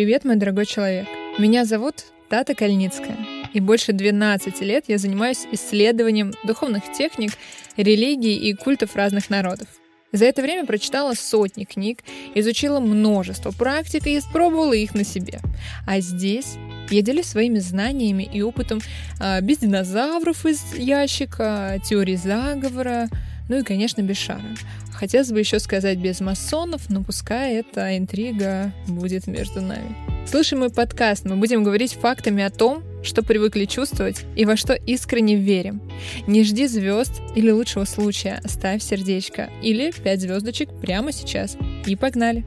Привет, мой дорогой человек. Меня зовут Тата Кальницкая. И больше 12 лет я занимаюсь исследованием духовных техник, религий и культов разных народов. За это время прочитала сотни книг, изучила множество практик и испробовала их на себе. А здесь я делюсь своими знаниями и опытом а, без динозавров из ящика, теории заговора, ну и, конечно, без шара. Хотелось бы еще сказать без масонов, но пускай эта интрига будет между нами. Слушай мой подкаст, мы будем говорить фактами о том, что привыкли чувствовать и во что искренне верим. Не жди звезд или лучшего случая, ставь сердечко или пять звездочек прямо сейчас. И погнали!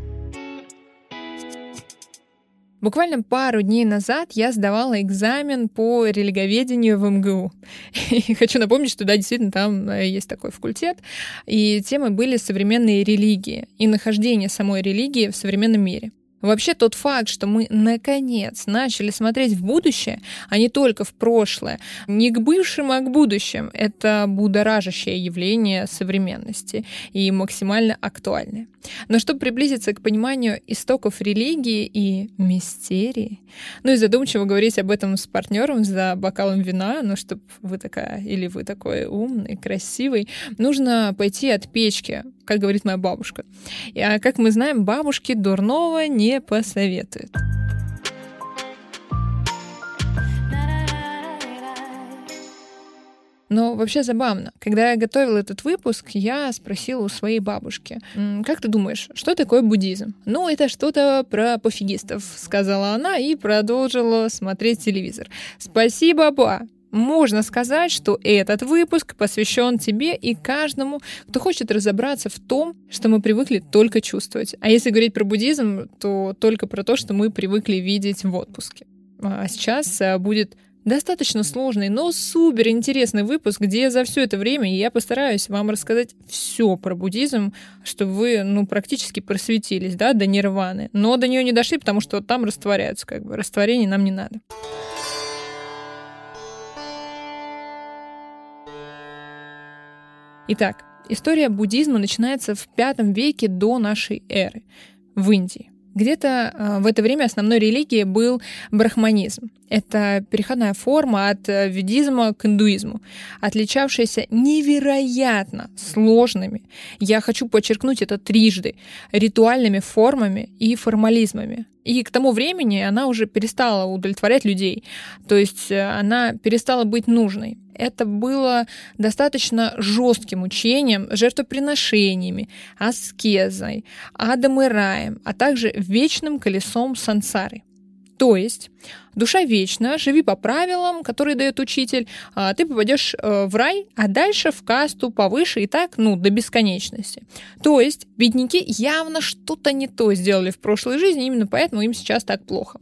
Буквально пару дней назад я сдавала экзамен по религоведению в МГУ. И хочу напомнить, что да, действительно, там э, есть такой факультет. И темы были современные религии и нахождение самой религии в современном мире. Вообще тот факт, что мы наконец начали смотреть в будущее, а не только в прошлое, не к бывшим, а к будущим, это будоражащее явление современности и максимально актуальное. Но чтобы приблизиться к пониманию истоков религии и мистерии, ну и задумчиво говорить об этом с партнером за бокалом вина, ну чтобы вы такая или вы такой умный, красивый, нужно пойти от печки, как говорит моя бабушка. А как мы знаем, бабушки дурного не посоветуют. Но вообще забавно. Когда я готовила этот выпуск, я спросила у своей бабушки, как ты думаешь, что такое буддизм? Ну, это что-то про пофигистов, сказала она и продолжила смотреть телевизор. Спасибо, ба! Можно сказать, что этот выпуск посвящен тебе и каждому, кто хочет разобраться в том, что мы привыкли только чувствовать. А если говорить про буддизм, то только про то, что мы привыкли видеть в отпуске. А сейчас а, будет достаточно сложный, но супер интересный выпуск, где за все это время я постараюсь вам рассказать все про буддизм, чтобы вы, ну, практически просветились, да, до нирваны. Но до нее не дошли, потому что там растворяются, как бы. Растворение нам не надо. Итак, история буддизма начинается в V веке до нашей эры в Индии. Где-то а, в это время основной религией был брахманизм. Это переходная форма от э, ведизма к индуизму, отличавшаяся невероятно сложными, я хочу подчеркнуть это трижды, ритуальными формами и формализмами. И к тому времени она уже перестала удовлетворять людей, то есть э, она перестала быть нужной. Это было достаточно жестким учением, жертвоприношениями, аскезой, адом и раем, а также вечным колесом сансары. То есть душа вечна, живи по правилам, которые дает учитель, а ты попадешь э, в рай, а дальше в касту повыше и так, ну, до бесконечности. То есть бедняки явно что-то не то сделали в прошлой жизни, именно поэтому им сейчас так плохо.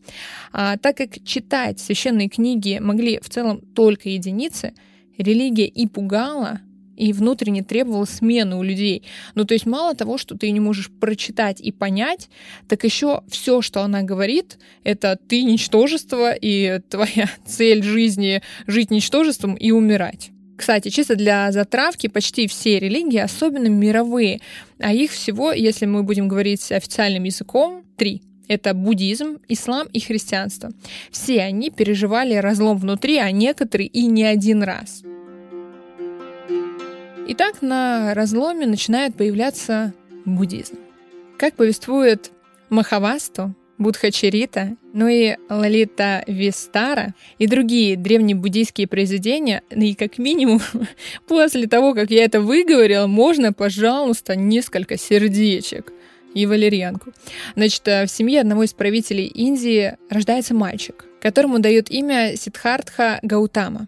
А так как читать священные книги могли в целом только единицы, религия и пугала, и внутренне требовал смены у людей. Ну, то есть мало того, что ты не можешь прочитать и понять, так еще все, что она говорит, это ты ничтожество, и твоя цель жизни — жить ничтожеством и умирать. Кстати, чисто для затравки, почти все религии, особенно мировые, а их всего, если мы будем говорить официальным языком, три. Это буддизм, ислам и христианство. Все они переживали разлом внутри, а некоторые и не один раз. Итак, на разломе начинает появляться буддизм. Как повествует Махавасту, Будхачарита, ну и Лалита Вистара и другие древние буддийские произведения, ну и как минимум после того, как я это выговорила, можно, пожалуйста, несколько сердечек и валерьянку. Значит, в семье одного из правителей Индии рождается мальчик, которому дают имя Сидхартха Гаутама.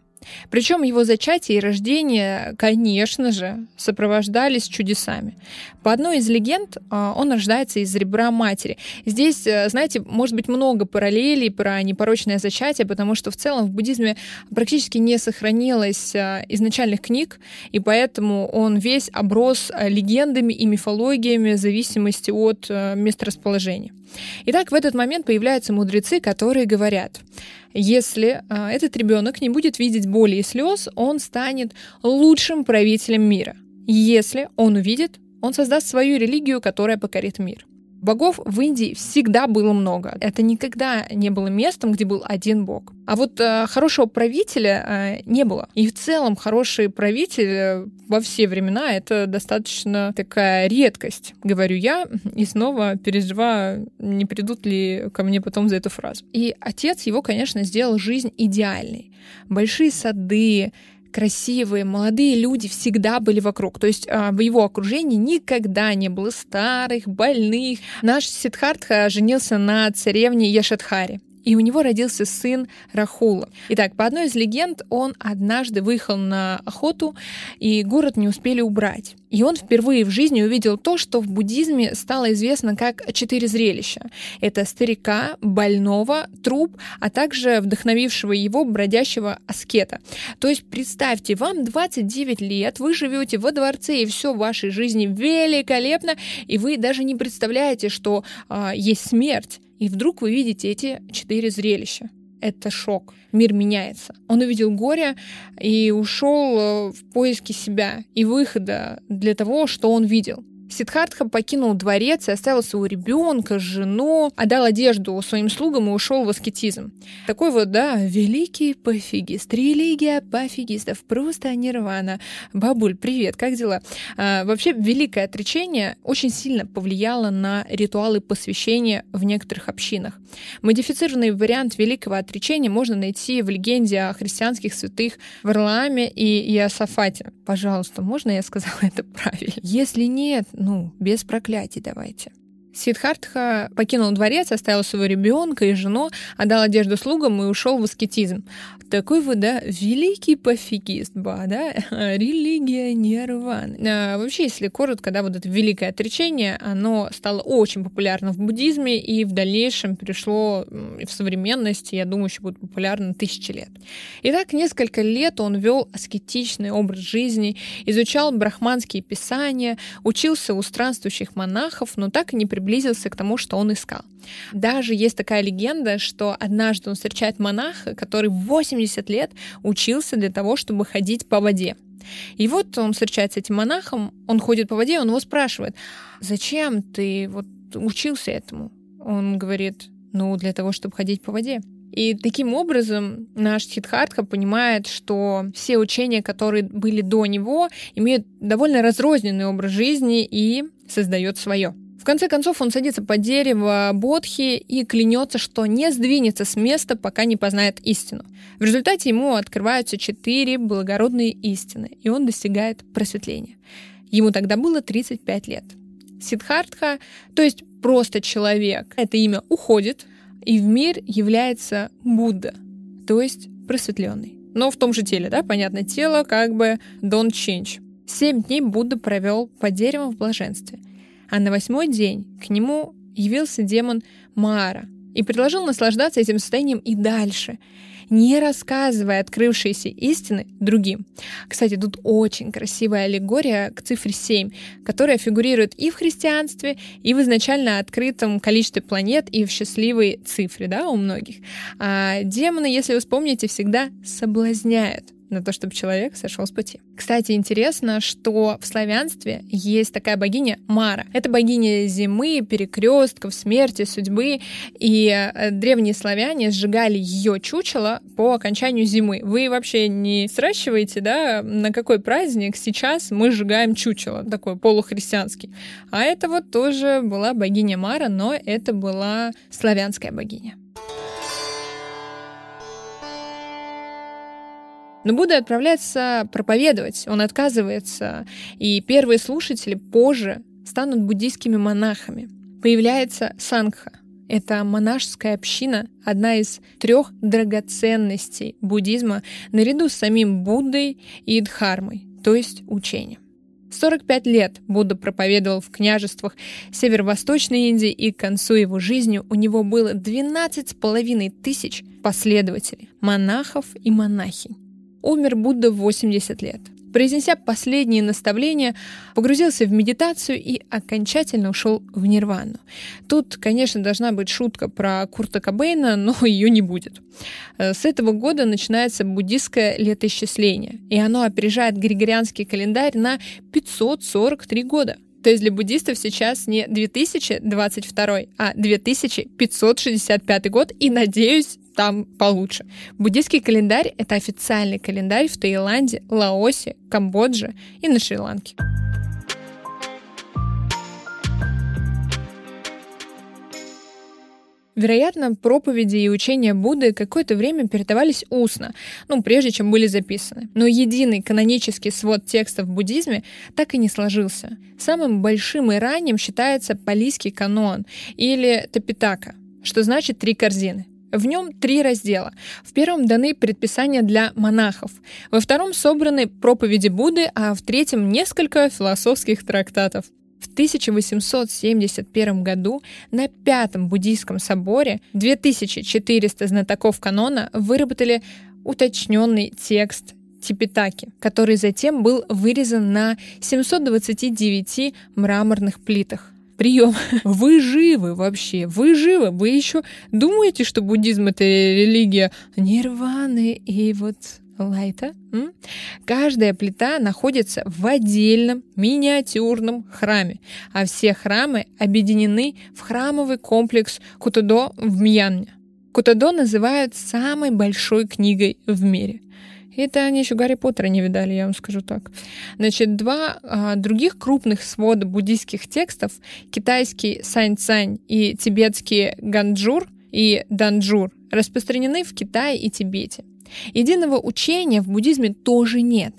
Причем его зачатие и рождение, конечно же, сопровождались чудесами. По одной из легенд, а, он рождается из ребра матери. Здесь, э, знаете, может быть много параллелей про непорочное зачатие, потому что в целом в буддизме практически не сохранилось э, изначальных книг, и поэтому он весь оброс э, легендами и мифологиями в зависимости от месторасположения. Итак, в этот момент появляются мудрецы, которые говорят, если а, этот ребенок не будет видеть боли и слез, он станет лучшим правителем мира. Если он увидит, он создаст свою религию, которая покорит мир. Богов в Индии всегда было много. Это никогда не было местом, где был один бог. А вот э, хорошего правителя э, не было. И в целом хороший правитель э, во все времена это достаточно такая редкость, говорю я, и снова переживаю, не придут ли ко мне потом за эту фразу. И отец его, конечно, сделал жизнь идеальной. Большие сады, красивые, молодые люди всегда были вокруг. То есть а, в его окружении никогда не было старых, больных. Наш Сидхартха женился на царевне Яшадхаре и у него родился сын Рахула. Итак, по одной из легенд, он однажды выехал на охоту, и город не успели убрать. И он впервые в жизни увидел то, что в буддизме стало известно как четыре зрелища. Это старика, больного, труп, а также вдохновившего его бродящего аскета. То есть представьте, вам 29 лет, вы живете во дворце, и все в вашей жизни великолепно, и вы даже не представляете, что а, есть смерть. И вдруг вы видите эти четыре зрелища. Это шок. Мир меняется. Он увидел горе и ушел э, в поиски себя и выхода для того, что он видел. Сидхартха покинул дворец и оставил своего ребенка, жену, отдал одежду своим слугам и ушел в аскетизм. Такой вот, да, великий пофигист. Религия пофигистов. Просто нирвана. Бабуль, привет, как дела? А, вообще, великое отречение очень сильно повлияло на ритуалы посвящения в некоторых общинах. Модифицированный вариант великого отречения можно найти в легенде о христианских святых Варлааме и Иосафате. Пожалуйста, можно я сказала это правильно? Если нет, ну, без проклятий давайте. Сидхартха покинул дворец, оставил своего ребенка и жену, отдал одежду слугам и ушел в аскетизм. Такой вот, да, великий пофигист, ба, да, религия нирваны. А, вообще, если коротко, да, вот это великое отречение, оно стало очень популярно в буддизме и в дальнейшем перешло в современность, я думаю, еще будет популярно тысячи лет. Итак, несколько лет он вел аскетичный образ жизни, изучал брахманские писания, учился у странствующих монахов, но так и не приблизился к тому, что он искал. Даже есть такая легенда, что однажды он встречает монаха, который 80 лет учился для того, чтобы ходить по воде. И вот он встречается с этим монахом, он ходит по воде, он его спрашивает, зачем ты вот учился этому? Он говорит, ну, для того, чтобы ходить по воде. И таким образом наш Сиддхартха понимает, что все учения, которые были до него, имеют довольно разрозненный образ жизни и создает свое. В конце концов, он садится под дерево Бодхи и клянется, что не сдвинется с места, пока не познает истину. В результате ему открываются четыре благородные истины, и он достигает просветления. Ему тогда было 35 лет. Сидхартха, то есть просто человек, это имя уходит, и в мир является Будда, то есть просветленный. Но в том же теле, да, понятно, тело как бы don't change. Семь дней Будда провел под деревом в блаженстве – а на восьмой день к нему явился демон Маара и предложил наслаждаться этим состоянием и дальше, не рассказывая открывшиеся истины другим. Кстати, тут очень красивая аллегория к цифре 7, которая фигурирует и в христианстве, и в изначально открытом количестве планет, и в счастливой цифре да, у многих. А демоны, если вы вспомните, всегда соблазняют на то, чтобы человек сошел с пути. Кстати, интересно, что в славянстве есть такая богиня Мара. Это богиня зимы, перекрестков, смерти, судьбы. И э, древние славяне сжигали ее чучело по окончанию зимы. Вы вообще не сращиваете, да, на какой праздник сейчас мы сжигаем чучело, такой полухристианский. А это вот тоже была богиня Мара, но это была славянская богиня. Но Будда отправляется проповедовать, он отказывается, и первые слушатели позже станут буддийскими монахами. Появляется сангха. Это монашеская община, одна из трех драгоценностей буддизма наряду с самим Буддой и Дхармой, то есть учением. 45 лет Будда проповедовал в княжествах Северо-Восточной Индии, и к концу его жизни у него было 12 с половиной тысяч последователей, монахов и монахинь умер Будда в 80 лет. Произнеся последние наставления, погрузился в медитацию и окончательно ушел в нирвану. Тут, конечно, должна быть шутка про Курта Кобейна, но ее не будет. Э, с этого года начинается буддистское летоисчисление, и оно опережает григорианский календарь на 543 года. То есть для буддистов сейчас не 2022, а 2565 год, и, надеюсь, там получше. Буддийский календарь — это официальный календарь в Таиланде, Лаосе, Камбодже и на Шри-Ланке. Вероятно, проповеди и учения Будды какое-то время передавались устно, ну, прежде чем были записаны. Но единый канонический свод текстов в буддизме так и не сложился. Самым большим и ранним считается палийский канон или тапитака, что значит «три корзины». В нем три раздела. В первом даны предписания для монахов, во втором собраны проповеди Будды, а в третьем несколько философских трактатов. В 1871 году на Пятом буддийском соборе 2400 знатоков канона выработали уточненный текст Типитаки, который затем был вырезан на 729 мраморных плитах. Прием. Вы живы вообще, вы живы. Вы еще думаете, что буддизм это религия нирваны и вот лайта. М? Каждая плита находится в отдельном миниатюрном храме, а все храмы объединены в храмовый комплекс Кутудо в Мьянме. Кутудо называют самой большой книгой в мире. Это они еще Гарри Поттера не видали, я вам скажу так. Значит, два а, других крупных свода буддийских текстов, китайский Сань-Цань и тибетский Ганджур и Данджур, распространены в Китае и Тибете. Единого учения в буддизме тоже нет.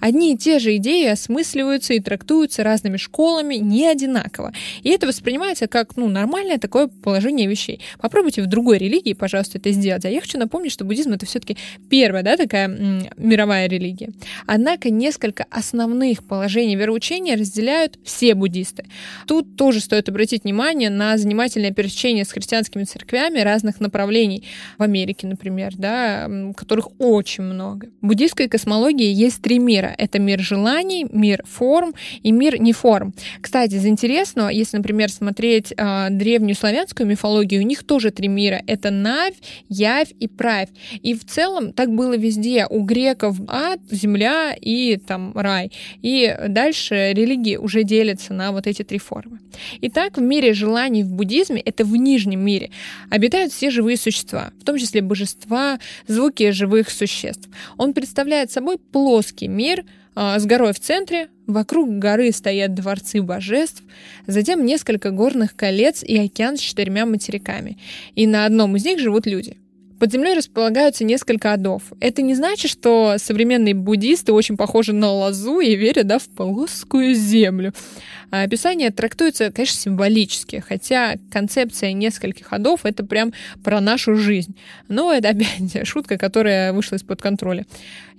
Одни и те же идеи осмысливаются и трактуются разными школами не одинаково. И это воспринимается как ну, нормальное такое положение вещей. Попробуйте в другой религии, пожалуйста, это сделать. А я хочу напомнить, что буддизм это все-таки первая да, такая м, мировая религия. Однако несколько основных положений вероучения разделяют все буддисты. Тут тоже стоит обратить внимание на занимательное пересечение с христианскими церквями разных направлений. В Америке, например, да, которых очень много. В буддийской космологии есть три мира. Это мир желаний, мир форм и мир неформ. Кстати, из интересного, если, например, смотреть э, древнюю славянскую мифологию, у них тоже три мира. Это Навь, Явь и Правь. И в целом так было везде. У греков ад, земля и там рай. И дальше религии уже делятся на вот эти три формы. Итак, в мире желаний в буддизме, это в нижнем мире, обитают все живые существа, в том числе божества, звуки живых существ. Он представляет собой плоский мир а, с горой в центре, вокруг горы стоят дворцы божеств, затем несколько горных колец и океан с четырьмя материками. И на одном из них живут люди. Под землей располагаются несколько адов. Это не значит, что современные буддисты очень похожи на лозу и верят да, в плоскую землю. А описание трактуется, конечно, символически, хотя концепция нескольких адов — это прям про нашу жизнь. Но это опять шутка, которая вышла из-под контроля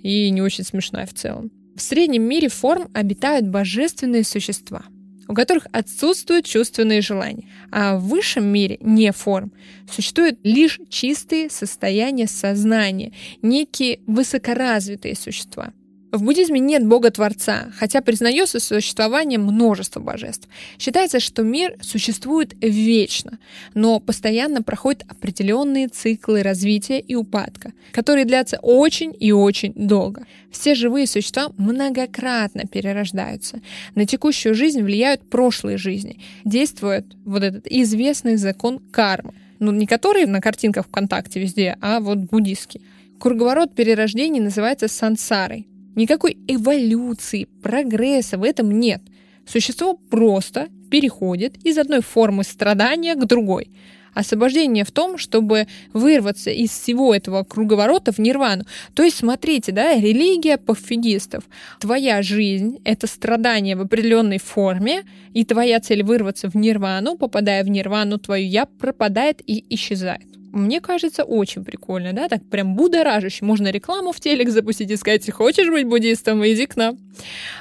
и не очень смешная в целом. В среднем мире форм обитают божественные существа, у которых отсутствуют чувственные желания. А в высшем мире, не форм, существуют лишь чистые состояния сознания, некие высокоразвитые существа — в буддизме нет бога-творца, хотя признается существование множества божеств. Считается, что мир существует вечно, но постоянно проходят определенные циклы развития и упадка, которые длятся очень и очень долго. Все живые существа многократно перерождаются. На текущую жизнь влияют прошлые жизни. Действует вот этот известный закон кармы. Ну, не который на картинках ВКонтакте везде, а вот буддийский. Круговорот перерождений называется сансарой. Никакой эволюции, прогресса в этом нет. Существо просто переходит из одной формы страдания к другой. Освобождение в том, чтобы вырваться из всего этого круговорота в нирвану. То есть, смотрите, да, религия пофигистов. Твоя жизнь — это страдание в определенной форме, и твоя цель вырваться в нирвану, попадая в нирвану, твою я пропадает и исчезает мне кажется, очень прикольно, да, так прям будоражуще. Можно рекламу в телек запустить и сказать, хочешь быть буддистом, иди к нам.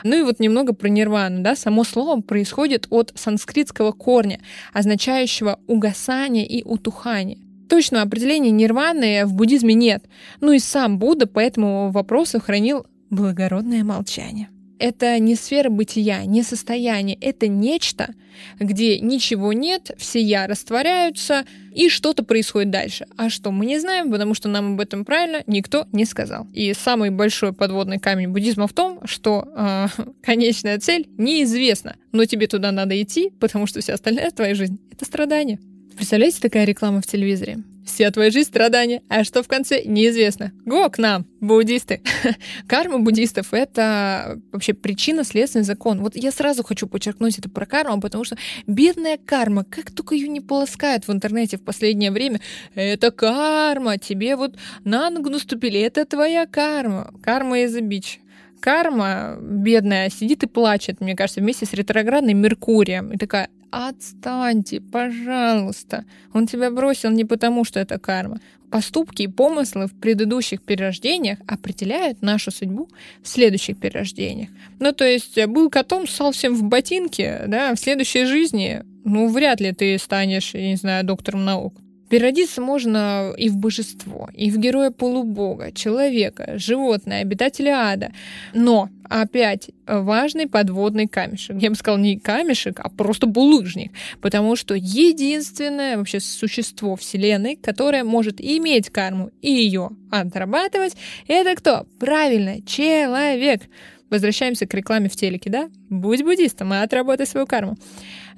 Ну и вот немного про нирвану, да, само слово происходит от санскритского корня, означающего угасание и утухание. Точного определения нирваны в буддизме нет. Ну и сам Будда по этому вопросу хранил благородное молчание. Это не сфера бытия, не состояние, это нечто, где ничего нет, все я растворяются, и что-то происходит дальше. А что, мы не знаем, потому что нам об этом правильно никто не сказал. И самый большой подводный камень буддизма в том, что э, конечная цель неизвестна, но тебе туда надо идти, потому что вся остальная твоя жизнь — это страдание. Представляете, такая реклама в телевизоре? Вся твоя жизнь страдания, а что в конце, неизвестно. Го к нам, буддисты. Карма буддистов — это вообще причинно-следственный закон. Вот я сразу хочу подчеркнуть это про карму, потому что бедная карма, как только ее не полоскают в интернете в последнее время, это карма, тебе вот на ногу наступили, это твоя карма. Карма из бич карма бедная сидит и плачет, мне кажется, вместе с ретроградным Меркурием. И такая, отстаньте, пожалуйста. Он тебя бросил не потому, что это карма. Поступки и помыслы в предыдущих перерождениях определяют нашу судьбу в следующих перерождениях. Ну, то есть был котом, стал всем в ботинке, да, в следующей жизни, ну, вряд ли ты станешь, я не знаю, доктором наук. Переродиться можно и в божество, и в героя полубога, человека, животное, обитателя ада. Но опять важный подводный камешек. Я бы сказала не камешек, а просто булыжник. Потому что единственное вообще существо Вселенной, которое может иметь карму и ее отрабатывать, это кто? Правильно, человек. Возвращаемся к рекламе в телеке, да? Будь буддистом и отработай свою карму.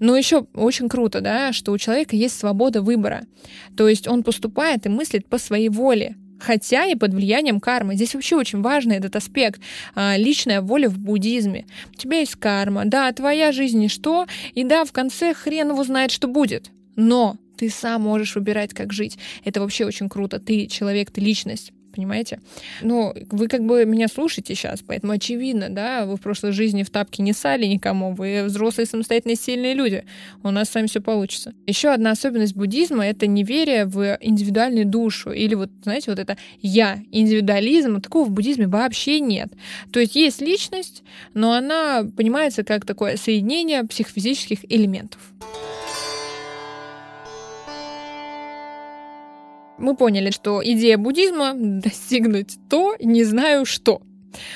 Но еще очень круто, да, что у человека есть свобода выбора. То есть он поступает и мыслит по своей воле, хотя и под влиянием кармы. Здесь вообще очень важный этот аспект. А, личная воля в буддизме. У тебя есть карма, да, твоя жизнь ничто, и да, в конце хрен его знает, что будет. Но ты сам можешь выбирать, как жить. Это вообще очень круто. Ты человек, ты личность понимаете? Ну, вы как бы меня слушаете сейчас, поэтому очевидно, да, вы в прошлой жизни в тапке не сали никому, вы взрослые самостоятельные сильные люди, у нас с вами все получится. Еще одна особенность буддизма — это неверие в индивидуальную душу, или вот, знаете, вот это «я», индивидуализм, такого в буддизме вообще нет. То есть есть личность, но она понимается как такое соединение психофизических элементов. Мы поняли, что идея буддизма — достигнуть то, не знаю что.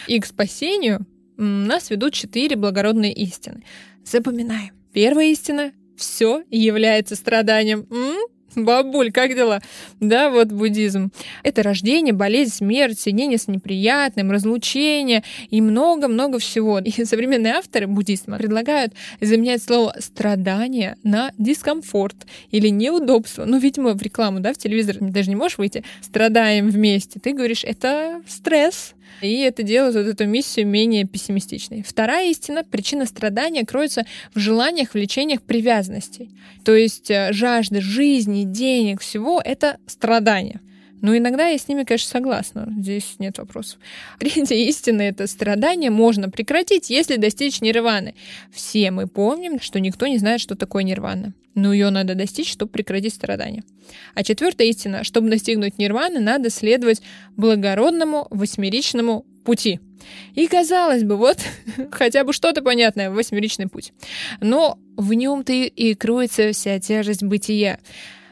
И к спасению нас ведут четыре благородные истины. Запоминаем. Первая истина — все является страданием. М? Бабуль, как дела? Да, вот буддизм. Это рождение, болезнь, смерть, соединение с неприятным, разлучение и много-много всего. И современные авторы буддизма предлагают заменять слово «страдание» на «дискомфорт» или «неудобство». Ну, видимо, в рекламу, да, в телевизор даже не можешь выйти «страдаем вместе». Ты говоришь «это стресс», и это делает вот эту миссию менее пессимистичной. Вторая истина, причина страдания кроется в желаниях, влечениях, привязанностей. То есть э, жажда жизни, денег, всего — это страдание. Но иногда я с ними, конечно, согласна. Здесь нет вопросов. Третья истина — это страдание можно прекратить, если достичь нирваны. Все мы помним, что никто не знает, что такое нирвана. Но ее надо достичь, чтобы прекратить страдания. А четвертая истина — чтобы достигнуть нирваны, надо следовать благородному восьмеричному пути. И казалось бы, вот хотя бы что-то понятное, восьмеричный путь. Но в нем-то и кроется вся тяжесть бытия.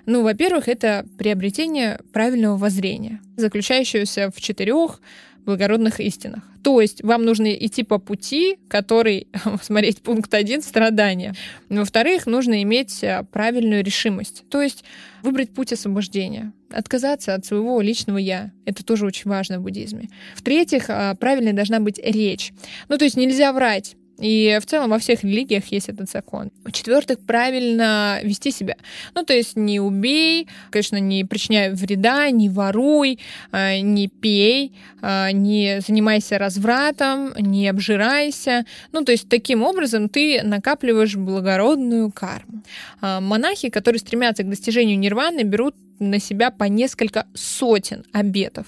Ну, во-первых, это приобретение правильного воззрения, заключающегося в четырех благородных истинах. То есть вам нужно идти по пути, который, смотреть пункт один, страдания. Во-вторых, нужно иметь а, правильную решимость. То есть выбрать путь освобождения, отказаться от своего личного «я». Это тоже очень важно в буддизме. В-третьих, а, правильной должна быть речь. Ну, то есть нельзя врать. И в целом во всех религиях есть этот закон. В-четвертых, правильно вести себя. Ну, то есть не убей, конечно, не причиняй вреда, не воруй, а, не пей, а, не занимайся развратом, не обжирайся. Ну, то есть таким образом ты накапливаешь благородную карму. А, монахи, которые стремятся к достижению нирваны, берут на себя по несколько сотен обетов.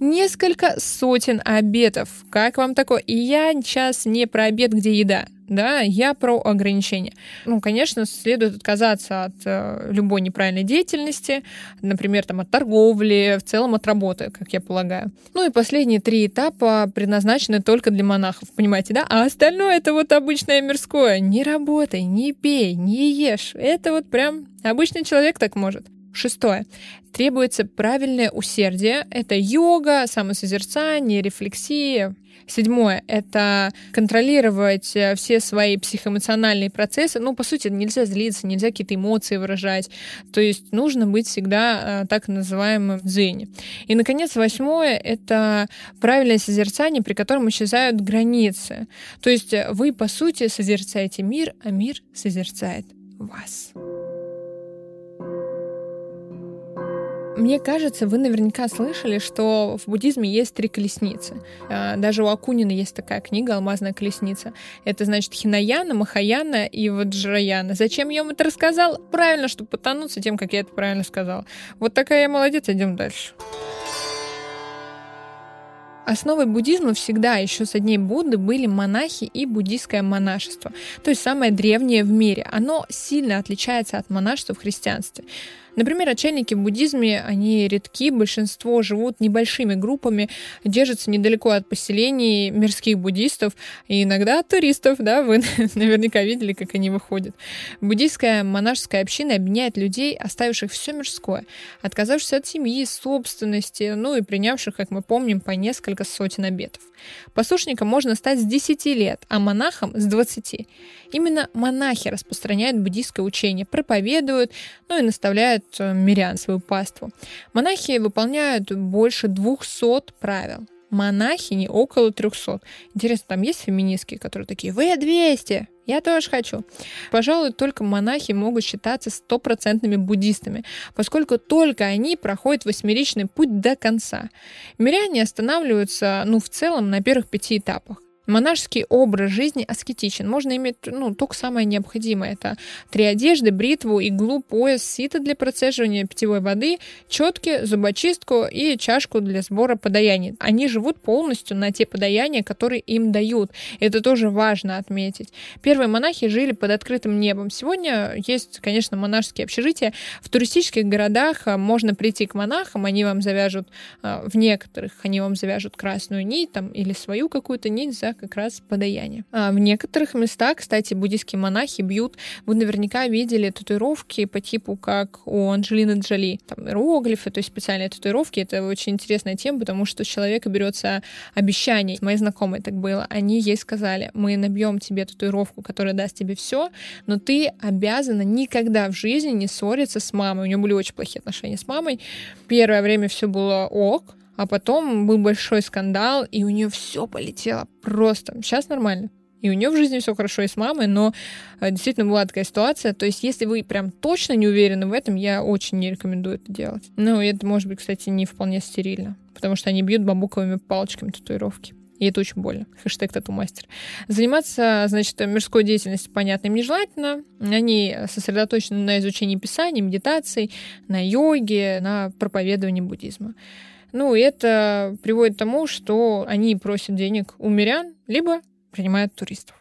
Несколько сотен обетов. Как вам такое? И я сейчас не про обед, где еда. Да, я про ограничения. Ну, конечно, следует отказаться от э, любой неправильной деятельности, например, там, от торговли, в целом от работы, как я полагаю. Ну и последние три этапа предназначены только для монахов, понимаете, да? А остальное это вот обычное мирское. Не работай, не пей, не ешь. Это вот прям обычный человек так может. Шестое. Требуется правильное усердие. Это йога, самосозерцание, рефлексия. Седьмое — это контролировать э, все свои психоэмоциональные процессы. Ну, по сути, нельзя злиться, нельзя какие-то эмоции выражать. То есть нужно быть всегда э, так называемым в дзене. И, наконец, восьмое — это правильное созерцание, при котором исчезают границы. То есть вы, по сути, созерцаете мир, а мир созерцает вас. Мне кажется, вы наверняка слышали, что в буддизме есть три колесницы. А, даже у Акунина есть такая книга «Алмазная колесница». Это значит Хинаяна, Махаяна и Ваджраяна. Зачем я вам это рассказал? Правильно, чтобы потонуться тем, как я это правильно сказал. Вот такая я молодец, идем дальше. Основой буддизма всегда еще со дней Будды были монахи и буддийское монашество, то есть самое древнее в мире. Оно сильно отличается от монашества в христианстве. Например, отшельники в буддизме, они редки, большинство живут небольшими группами, держатся недалеко от поселений мирских буддистов и иногда от туристов, да, вы наверняка видели, как они выходят. Буддийская монашеская община объединяет людей, оставивших все мирское, отказавшихся от семьи, собственности, ну и принявших, как мы помним, по несколько сотен обетов. Послушником можно стать с 10 лет, а монахом с 20. Именно монахи распространяют буддийское учение, проповедуют, ну и наставляют э, мирян свою паству. Монахи выполняют больше 200 правил. Монахини около 300. Интересно, там есть феминистки, которые такие, вы 200, я тоже хочу. Пожалуй, только монахи могут считаться стопроцентными буддистами, поскольку только они проходят восьмеричный путь до конца. Миряне останавливаются, ну, в целом, на первых пяти этапах. Монашеский образ жизни аскетичен. Можно иметь ну, только самое необходимое. Это три одежды, бритву, иглу, пояс, сито для процеживания питьевой воды, четки, зубочистку и чашку для сбора подаяний. Они живут полностью на те подаяния, которые им дают. Это тоже важно отметить. Первые монахи жили под открытым небом. Сегодня есть, конечно, монашеские общежития. В туристических городах а, можно прийти к монахам, они вам завяжут, а, в некоторых они вам завяжут красную нить там, или свою какую-то нить за как раз подаяние. А в некоторых местах, кстати, буддийские монахи бьют. Вы наверняка видели татуировки по типу, как у Анджелины Джоли. Там иероглифы, то есть специальные татуировки. Это очень интересная тема, потому что у человека берется обещание. Мои знакомые так было. Они ей сказали, мы набьем тебе татуировку, которая даст тебе все, но ты обязана никогда в жизни не ссориться с мамой. У нее были очень плохие отношения с мамой. Первое время все было ок, а потом был большой скандал, и у нее все полетело просто. Сейчас нормально. И у нее в жизни все хорошо и с мамой, но э, действительно была такая ситуация. То есть, если вы прям точно не уверены в этом, я очень не рекомендую это делать. Ну, это может быть, кстати, не вполне стерильно, потому что они бьют бамбуковыми палочками татуировки. И это очень больно. Хэштег тату-мастер. Заниматься, значит, мирской деятельностью, понятно, им нежелательно. Они сосредоточены на изучении писаний, медитаций, на йоге, на проповедовании буддизма. Ну, это приводит к тому, что они просят денег у мирян, либо принимают туристов.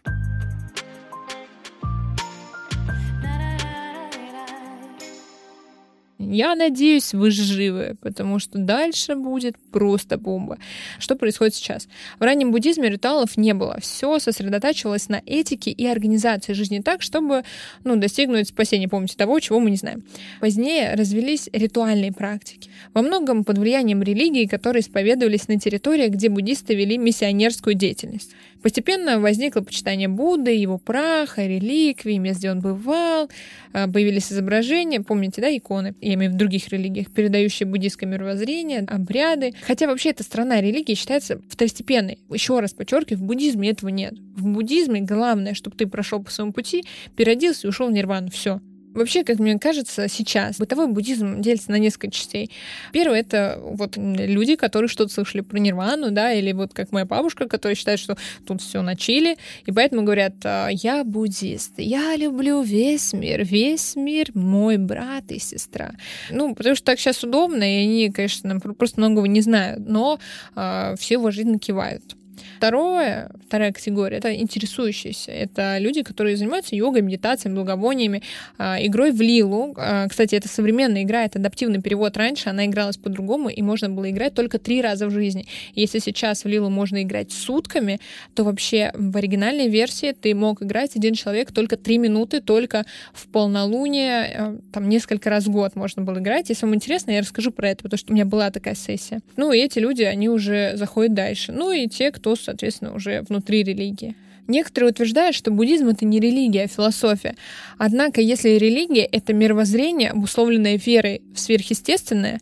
Я надеюсь, вы живы, потому что дальше будет просто бомба. Что происходит сейчас? В раннем буддизме ритуалов не было. Все сосредотачивалось на этике и организации жизни так, чтобы ну, достигнуть спасения, помните, того, чего мы не знаем. Позднее развелись ритуальные практики. Во многом под влиянием религии, которые исповедовались на территориях, где буддисты вели миссионерскую деятельность. Постепенно возникло почитание Будды, его праха, реликвий, мест, где он бывал, а, появились изображения, помните, да, иконы, я имею в других религиях, передающие буддийское мировоззрение, обряды. Хотя вообще эта страна религии считается второстепенной. Еще раз подчеркиваю, в буддизме этого нет. В буддизме главное, чтобы ты прошел по своему пути, переродился и ушел в нирвану. Все. Вообще, как мне кажется, сейчас бытовой буддизм делится на несколько частей. Первое — это вот люди, которые что-то слышали про нирвану, да, или вот как моя бабушка, которая считает, что тут все на чили, и поэтому говорят, «А, я буддист, я люблю весь мир, весь мир мой брат и сестра. Ну, потому что так сейчас удобно, и они, конечно, просто многого не знают, но э, все уважительно кивают. Второе, вторая категория — это интересующиеся. Это люди, которые занимаются йогой, медитацией, благовониями, а, игрой в лилу. А, кстати, это современная игра, это адаптивный перевод раньше, она игралась по-другому, и можно было играть только три раза в жизни. Если сейчас в лилу можно играть сутками, то вообще в оригинальной версии ты мог играть один человек только три минуты, только в полнолуние, э, там несколько раз в год можно было играть. Если вам интересно, я расскажу про это, потому что у меня была такая сессия. Ну, и эти люди, они уже заходят дальше. Ну, и те, кто, соответственно, уже внутри религии. Некоторые утверждают, что буддизм — это не религия, а философия. Однако, если религия — это мировоззрение, обусловленное верой в сверхъестественное,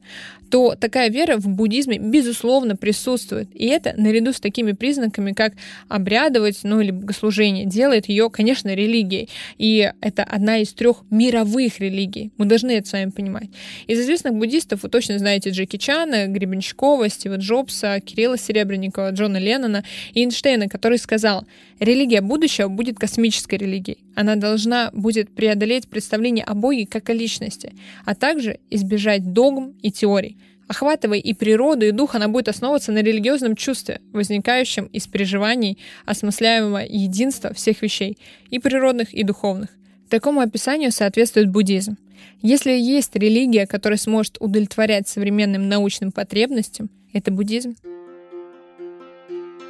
то такая вера в буддизме, безусловно, присутствует. И это, наряду с такими признаками, как обрядовать, ну или богослужение, делает ее, конечно, религией. И это одна из трех мировых религий. Мы должны это с вами понимать. Из известных буддистов вы точно знаете Джеки Чана, Гребенщикова, Стива Джобса, Кирилла Серебренникова, Джона Леннона и Эйнштейна, который сказал, религия будущего будет космической религией. Она должна будет преодолеть представление о Боге как о личности, а также избежать догм и теорий. Охватывая и природу, и дух, она будет основываться на религиозном чувстве, возникающем из переживаний осмысляемого единства всех вещей, и природных, и духовных. Такому описанию соответствует буддизм. Если есть религия, которая сможет удовлетворять современным научным потребностям, это буддизм.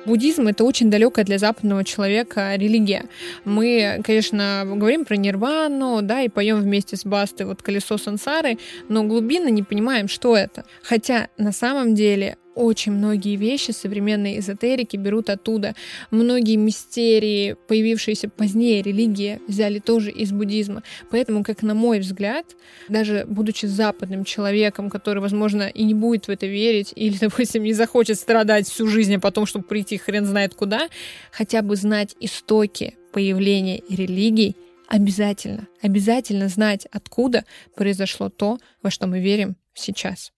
Буддизм — это очень далекая для западного человека религия. Мы, конечно, говорим про нирвану, да, и поем вместе с Бастой вот «Колесо сансары», но глубинно не понимаем, что это. Хотя на самом деле очень многие вещи современные эзотерики берут оттуда. Многие мистерии, появившиеся позднее религии, взяли тоже из буддизма. Поэтому, как на мой взгляд, даже будучи западным человеком, который, возможно, и не будет в это верить, или, допустим, не захочет страдать всю жизнь, а потом, чтобы прийти хрен знает куда, хотя бы знать истоки появления религий, обязательно, обязательно знать, откуда произошло то, во что мы верим сейчас.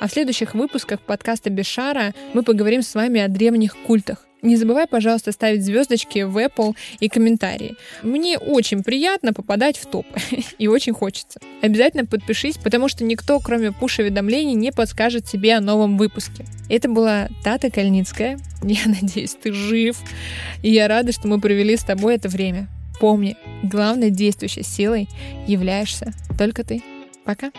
А в следующих выпусках подкаста Бешара мы поговорим с вами о древних культах. Не забывай, пожалуйста, ставить звездочки в Apple и комментарии. Мне очень приятно попадать в топ, и очень хочется. Обязательно подпишись, потому что никто, кроме пуш-уведомлений, не подскажет тебе о новом выпуске. Это была Тата Кальницкая. Я надеюсь, ты жив. И я рада, что мы провели с тобой это время. Помни, главной действующей силой являешься только ты. Пока.